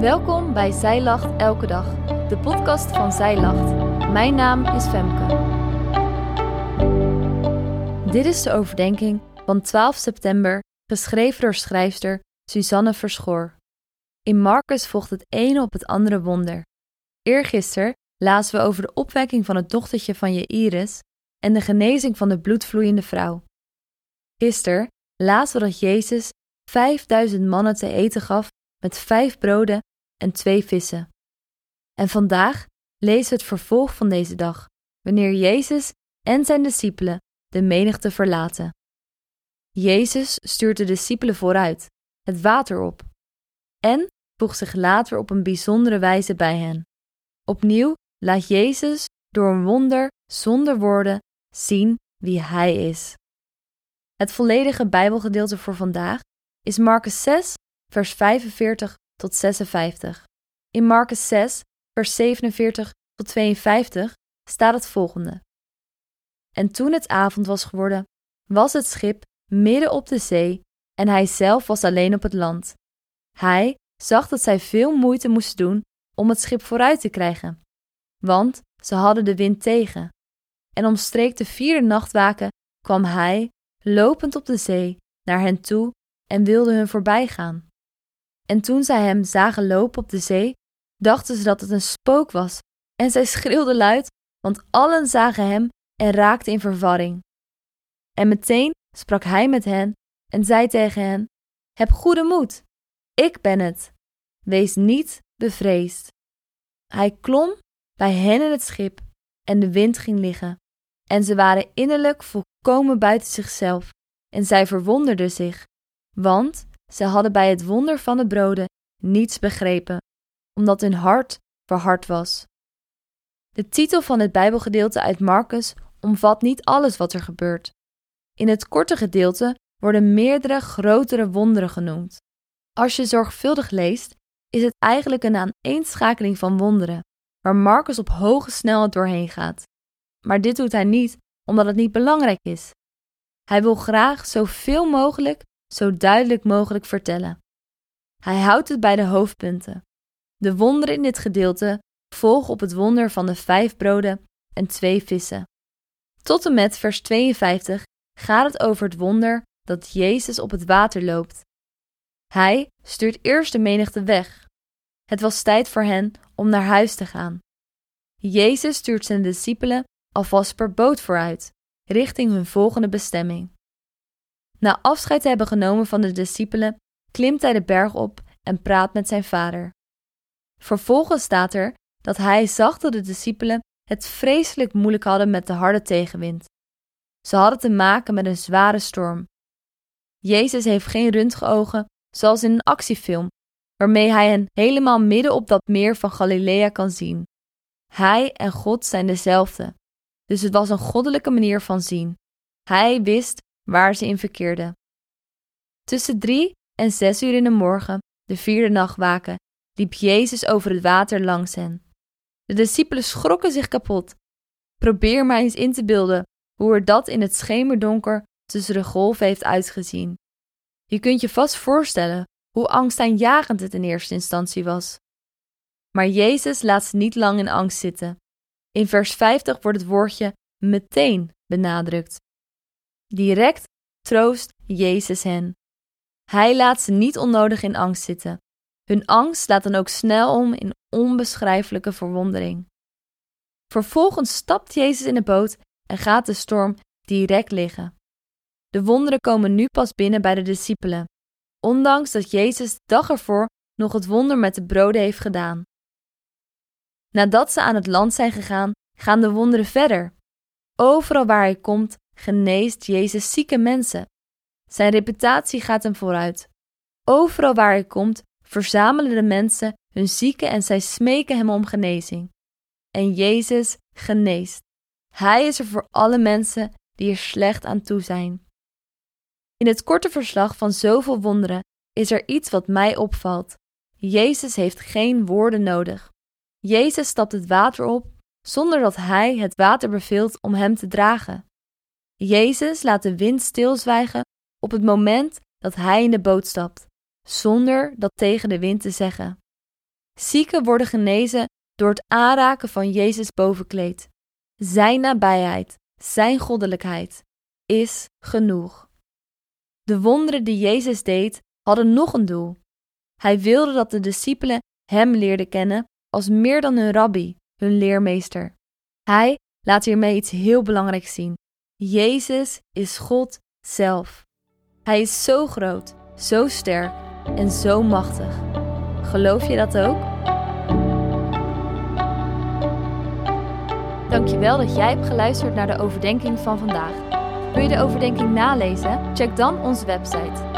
Welkom bij Zij Lacht Elke Dag, de podcast van Zij Lacht. Mijn naam is Femke. Dit is de overdenking van 12 september, geschreven door schrijfster Suzanne Verschoor. In Marcus volgt het ene op het andere wonder. Eergisteren lazen we over de opwekking van het dochtertje van Jairus en de genezing van de bloedvloeiende vrouw. Gisteren lazen we dat Jezus 5000 mannen te eten gaf met vijf broden en twee vissen. En vandaag lezen we het vervolg van deze dag, wanneer Jezus en zijn discipelen de menigte verlaten. Jezus stuurt de discipelen vooruit, het water op, en voegt zich later op een bijzondere wijze bij hen. Opnieuw laat Jezus door een wonder zonder woorden zien wie Hij is. Het volledige Bijbelgedeelte voor vandaag is Marcus 6, vers 45 tot 56. In Marcus 6, vers 47 tot 52 staat het volgende. En toen het avond was geworden, was het schip midden op de zee en hij zelf was alleen op het land. Hij zag dat zij veel moeite moesten doen om het schip vooruit te krijgen, want ze hadden de wind tegen. En omstreek de vierde nachtwaken kwam hij, lopend op de zee, naar hen toe en wilde hun voorbij gaan. En toen zij hem zagen lopen op de zee, dachten ze dat het een spook was, en zij schreeuwden luid, want allen zagen hem en raakten in verwarring. En meteen sprak hij met hen en zei tegen hen: Heb goede moed, ik ben het. Wees niet bevreesd. Hij klom bij hen in het schip en de wind ging liggen. En ze waren innerlijk volkomen buiten zichzelf en zij verwonderden zich, want ze hadden bij het wonder van de broden niets begrepen, omdat hun hart verhard was. De titel van het Bijbelgedeelte uit Marcus omvat niet alles wat er gebeurt. In het korte gedeelte worden meerdere grotere wonderen genoemd. Als je zorgvuldig leest, is het eigenlijk een aaneenschakeling van wonderen, waar Marcus op hoge snelheid doorheen gaat. Maar dit doet hij niet omdat het niet belangrijk is. Hij wil graag zoveel mogelijk zo duidelijk mogelijk vertellen. Hij houdt het bij de hoofdpunten. De wonderen in dit gedeelte volgen op het wonder van de vijf broden en twee vissen. Tot en met vers 52 gaat het over het wonder dat Jezus op het water loopt. Hij stuurt eerst de menigte weg. Het was tijd voor hen om naar huis te gaan. Jezus stuurt zijn discipelen alvast per boot vooruit, richting hun volgende bestemming. Na afscheid te hebben genomen van de discipelen, klimt hij de berg op en praat met zijn vader. Vervolgens staat er dat hij zag dat de discipelen het vreselijk moeilijk hadden met de harde tegenwind. Ze hadden te maken met een zware storm. Jezus heeft geen röntgenogen zoals in een actiefilm, waarmee hij hen helemaal midden op dat meer van Galilea kan zien. Hij en God zijn dezelfde, dus het was een goddelijke manier van zien. Hij wist waar ze in verkeerden. Tussen drie en zes uur in de morgen, de vierde nachtwaken, liep Jezus over het water langs hen. De discipelen schrokken zich kapot. Probeer maar eens in te beelden hoe er dat in het schemerdonker tussen de golven heeft uitgezien. Je kunt je vast voorstellen hoe angstaanjagend het in eerste instantie was. Maar Jezus laat ze niet lang in angst zitten. In vers 50 wordt het woordje meteen benadrukt. Direct troost Jezus hen. Hij laat ze niet onnodig in angst zitten. Hun angst slaat dan ook snel om in onbeschrijfelijke verwondering. Vervolgens stapt Jezus in de boot en gaat de storm direct liggen. De wonderen komen nu pas binnen bij de discipelen, ondanks dat Jezus de dag ervoor nog het wonder met de broden heeft gedaan. Nadat ze aan het land zijn gegaan, gaan de wonderen verder. Overal waar hij komt, geneest Jezus zieke mensen. Zijn reputatie gaat hem vooruit. Overal waar hij komt, verzamelen de mensen hun zieken en zij smeken hem om genezing. En Jezus geneest. Hij is er voor alle mensen die er slecht aan toe zijn. In het korte verslag van zoveel wonderen is er iets wat mij opvalt. Jezus heeft geen woorden nodig. Jezus stapt het water op zonder dat hij het water beveelt om hem te dragen. Jezus laat de wind stilzwijgen op het moment dat hij in de boot stapt, zonder dat tegen de wind te zeggen. Zieken worden genezen door het aanraken van Jezus bovenkleed. Zijn nabijheid, zijn goddelijkheid is genoeg. De wonderen die Jezus deed hadden nog een doel. Hij wilde dat de discipelen hem leerden kennen als meer dan hun rabbi, hun leermeester. Hij laat hiermee iets heel belangrijks zien. Jezus is God zelf. Hij is zo groot, zo sterk en zo machtig. Geloof je dat ook? Dankjewel dat jij hebt geluisterd naar de overdenking van vandaag. Wil je de overdenking nalezen? Check dan onze website.